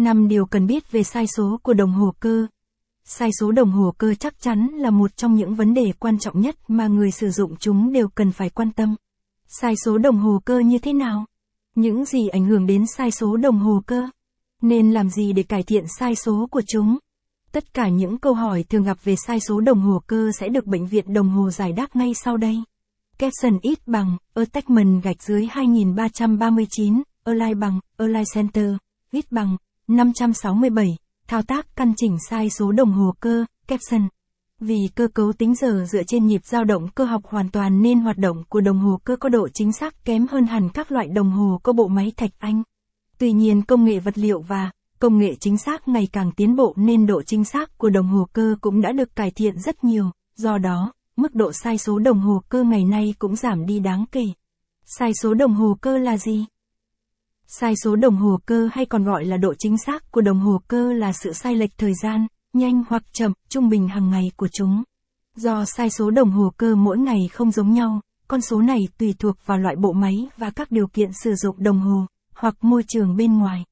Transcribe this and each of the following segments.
5 điều cần biết về sai số của đồng hồ cơ. Sai số đồng hồ cơ chắc chắn là một trong những vấn đề quan trọng nhất mà người sử dụng chúng đều cần phải quan tâm. Sai số đồng hồ cơ như thế nào? Những gì ảnh hưởng đến sai số đồng hồ cơ? Nên làm gì để cải thiện sai số của chúng? Tất cả những câu hỏi thường gặp về sai số đồng hồ cơ sẽ được bệnh viện đồng hồ giải đáp ngay sau đây. Capson ít bằng, attachment gạch dưới 2339, align bằng, align center, ít bằng, 567, thao tác căn chỉnh sai số đồng hồ cơ, caption. Vì cơ cấu tính giờ dựa trên nhịp dao động cơ học hoàn toàn nên hoạt động của đồng hồ cơ có độ chính xác kém hơn hẳn các loại đồng hồ có bộ máy thạch anh. Tuy nhiên công nghệ vật liệu và công nghệ chính xác ngày càng tiến bộ nên độ chính xác của đồng hồ cơ cũng đã được cải thiện rất nhiều, do đó, mức độ sai số đồng hồ cơ ngày nay cũng giảm đi đáng kể. Sai số đồng hồ cơ là gì? Sai số đồng hồ cơ hay còn gọi là độ chính xác của đồng hồ cơ là sự sai lệch thời gian, nhanh hoặc chậm, trung bình hàng ngày của chúng. Do sai số đồng hồ cơ mỗi ngày không giống nhau, con số này tùy thuộc vào loại bộ máy và các điều kiện sử dụng đồng hồ, hoặc môi trường bên ngoài.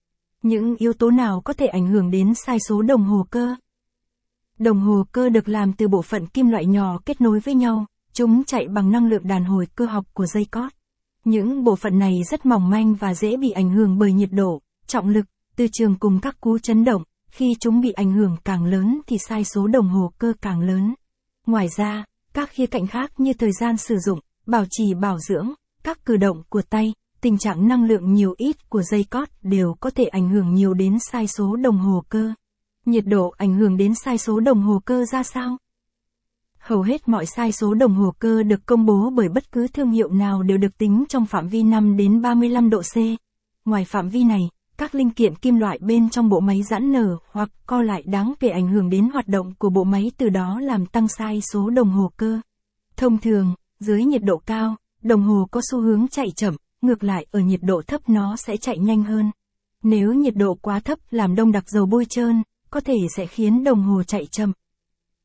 Những yếu tố nào có thể ảnh hưởng đến sai số đồng hồ cơ? Đồng hồ cơ được làm từ bộ phận kim loại nhỏ kết nối với nhau, chúng chạy bằng năng lượng đàn hồi cơ học của dây cót. Những bộ phận này rất mỏng manh và dễ bị ảnh hưởng bởi nhiệt độ, trọng lực, từ trường cùng các cú chấn động, khi chúng bị ảnh hưởng càng lớn thì sai số đồng hồ cơ càng lớn. Ngoài ra, các khía cạnh khác như thời gian sử dụng, bảo trì bảo dưỡng, các cử động của tay, tình trạng năng lượng nhiều ít của dây cót đều có thể ảnh hưởng nhiều đến sai số đồng hồ cơ. Nhiệt độ ảnh hưởng đến sai số đồng hồ cơ ra sao? Hầu hết mọi sai số đồng hồ cơ được công bố bởi bất cứ thương hiệu nào đều được tính trong phạm vi 5 đến 35 độ C. Ngoài phạm vi này, các linh kiện kim loại bên trong bộ máy giãn nở hoặc co lại đáng kể ảnh hưởng đến hoạt động của bộ máy từ đó làm tăng sai số đồng hồ cơ. Thông thường, dưới nhiệt độ cao, đồng hồ có xu hướng chạy chậm, ngược lại ở nhiệt độ thấp nó sẽ chạy nhanh hơn. Nếu nhiệt độ quá thấp làm đông đặc dầu bôi trơn, có thể sẽ khiến đồng hồ chạy chậm.